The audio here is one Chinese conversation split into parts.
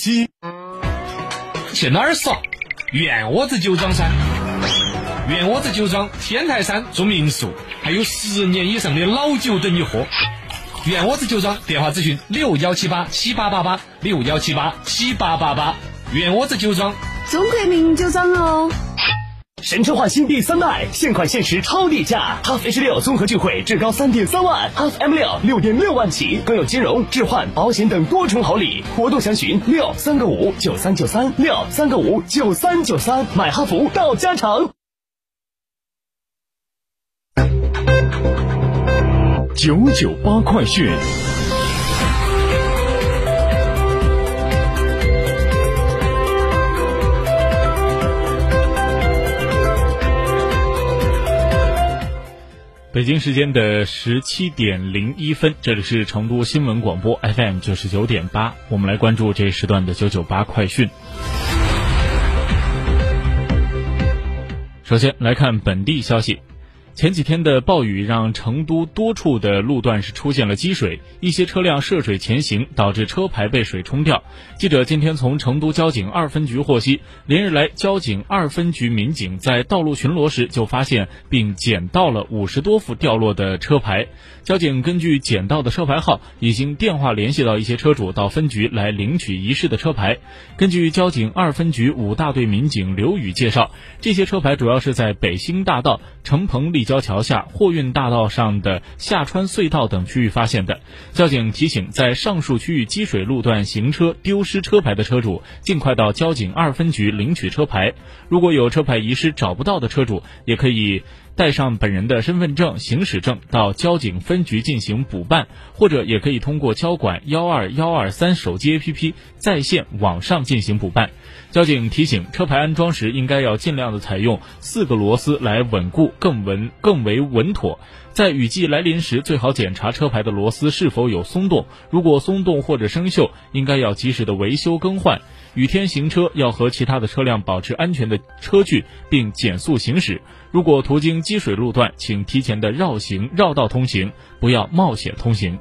七。去哪儿耍？院窝子酒庄噻！院窝子酒庄天台山住民宿，还有十年以上的老酒等你喝。院窝子酒庄电话咨询六幺七八七八八八六幺七八七八八八。院窝子酒庄，中国名酒庄哦。神车焕新第三代，现款限时超低价哈弗 H 六综合智慧至高三点三万哈弗 M 六六点六万起，更有金融、置换、保险等多重好礼。活动详询六三个五九三九三六三个五九三九三，买哈弗到家常。九九八快讯。北京时间的十七点零一分，这里是成都新闻广播 FM 九十九点八，我们来关注这时段的九九八快讯。首先来看本地消息。前几天的暴雨让成都多处的路段是出现了积水，一些车辆涉水前行，导致车牌被水冲掉。记者今天从成都交警二分局获悉，连日来交警二分局民警在道路巡逻时就发现并捡到了五十多副掉落的车牌。交警根据捡到的车牌号，已经电话联系到一些车主到分局来领取遗失的车牌。根据交警二分局五大队民警刘宇介绍，这些车牌主要是在北兴大道、城棚立交桥下、货运大道上的下穿隧道等区域发现的。交警提醒，在上述区域积水路段行车丢失车牌的车主，尽快到交警二分局领取车牌。如果有车牌遗失找不到的车主，也可以。带上本人的身份证、行驶证到交警分局进行补办，或者也可以通过交管幺二幺二三手机 APP 在线网上进行补办。交警提醒，车牌安装时应该要尽量的采用四个螺丝来稳固，更稳更为稳妥。在雨季来临时，最好检查车牌的螺丝是否有松动，如果松动或者生锈，应该要及时的维修更换。雨天行车要和其他的车辆保持安全的车距，并减速行驶。如果途经积水路段，请提前的绕行、绕道通行，不要冒险通行。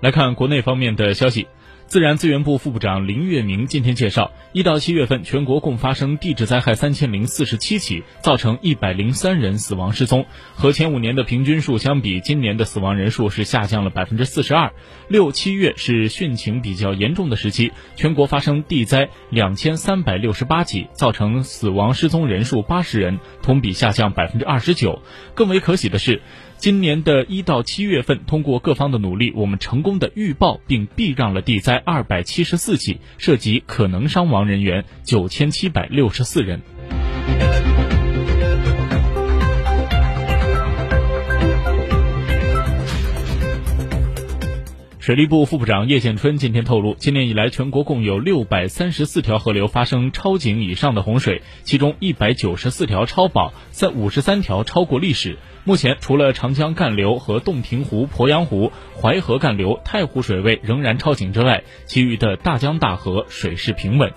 来看国内方面的消息。自然资源部副部长林月明今天介绍，一到七月份，全国共发生地质灾害三千零四十七起，造成一百零三人死亡失踪。和前五年的平均数相比，今年的死亡人数是下降了百分之四十二。六七月是汛情比较严重的时期，全国发生地灾两千三百六十八起，造成死亡失踪人数八十人，同比下降百分之二十九。更为可喜的是。今年的一到七月份，通过各方的努力，我们成功的预报并避让了地灾二百七十四起，涉及可能伤亡人员九千七百六十四人。水利部副部长叶建春今天透露，今年以来，全国共有六百三十四条河流发生超警以上的洪水，其中一百九十四条超保，在五十三条超过历史。目前，除了长江干流和洞庭湖、鄱阳湖、淮河干流、太湖水位仍然超警之外，其余的大江大河水势平稳。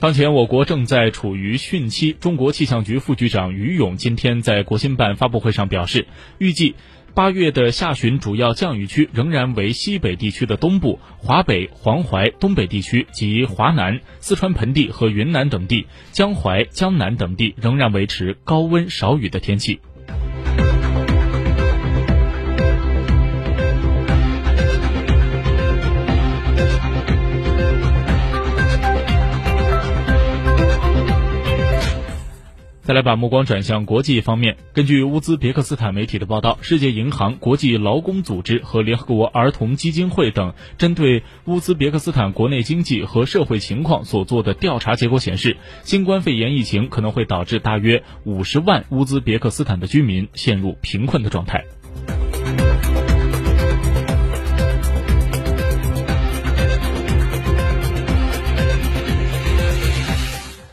当前我国正在处于汛期，中国气象局副局长于勇今天在国新办发布会上表示，预计八月的下旬主要降雨区仍然为西北地区的东部、华北、黄淮、东北地区及华南、四川盆地和云南等地，江淮、江南等地仍然维持高温少雨的天气。再来把目光转向国际方面。根据乌兹别克斯坦媒体的报道，世界银行、国际劳工组织和联合国儿童基金会等针对乌兹别克斯坦国内经济和社会情况所做的调查结果显示，新冠肺炎疫情可能会导致大约五十万乌兹别克斯坦的居民陷入贫困的状态。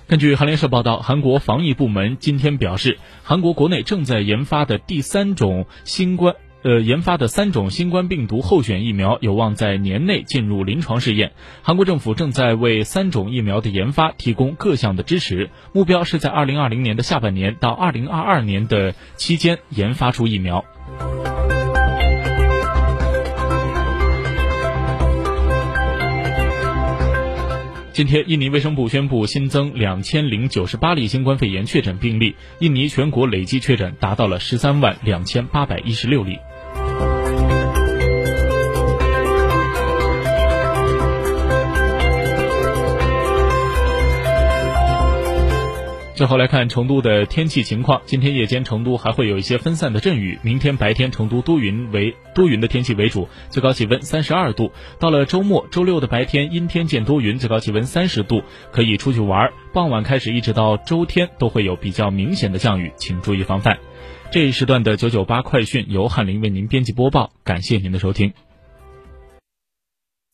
根据韩联社报道，韩国防疫部门今天表示，韩国国内正在研发的第三种新冠呃研发的三种新冠病毒候选疫苗有望在年内进入临床试验。韩国政府正在为三种疫苗的研发提供各项的支持，目标是在二零二零年的下半年到二零二二年的期间研发出疫苗。今天，印尼卫生部宣布新增两千零九十八例新冠肺炎确诊病例，印尼全国累计确诊达到了十三万两千八百一十六例。最后来看成都的天气情况。今天夜间成都还会有一些分散的阵雨，明天白天成都多云为多云的天气为主，最高气温三十二度。到了周末，周六的白天阴天见多云，最高气温三十度，可以出去玩。傍晚开始一直到周天都会有比较明显的降雨，请注意防范。这一时段的九九八快讯由翰林为您编辑播报，感谢您的收听。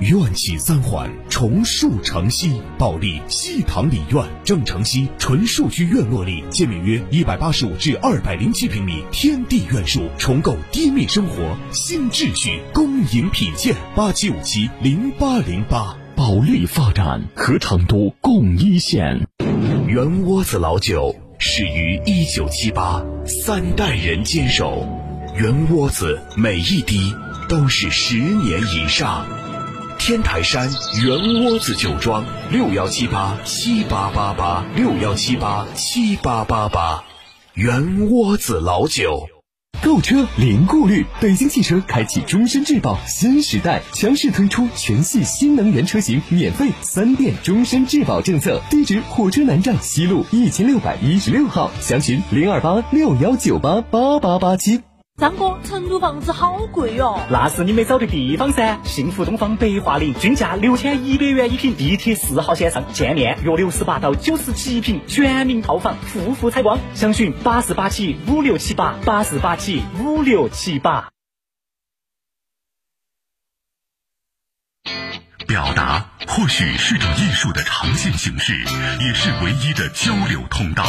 院企三环，重塑城西，保利西塘里院，正城西纯数居院落里，建面约一百八十五至二百零七平米天地院墅，重构低密生活新秩序，恭迎品鉴，八七五七零八零八。保利发展和成都共一线。圆窝子老酒始于一九七八，三代人坚守，圆窝子每一滴都是十年以上。天台山圆窝子酒庄六幺七八七八八八六幺七八七八八八，圆窝子老酒。购车零顾虑，北京汽车开启终身质保新时代，强势推出全系新能源车型免费三电终身质保政策。地址：火车南站西路一千六百一十六号，详询零二八六幺九八八八八七。张哥，成都房子好贵哟！那是你没找对地方噻！幸福东方白桦林，均价六千一百元一平，地铁四号线上，建面约六十八到九十七平，全民套房，户户采光。详询八四八七五六七八八四八七五六七八。表达或许是种艺术的呈现形式，也是唯一的交流通道，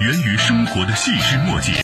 源于生活的细枝末节。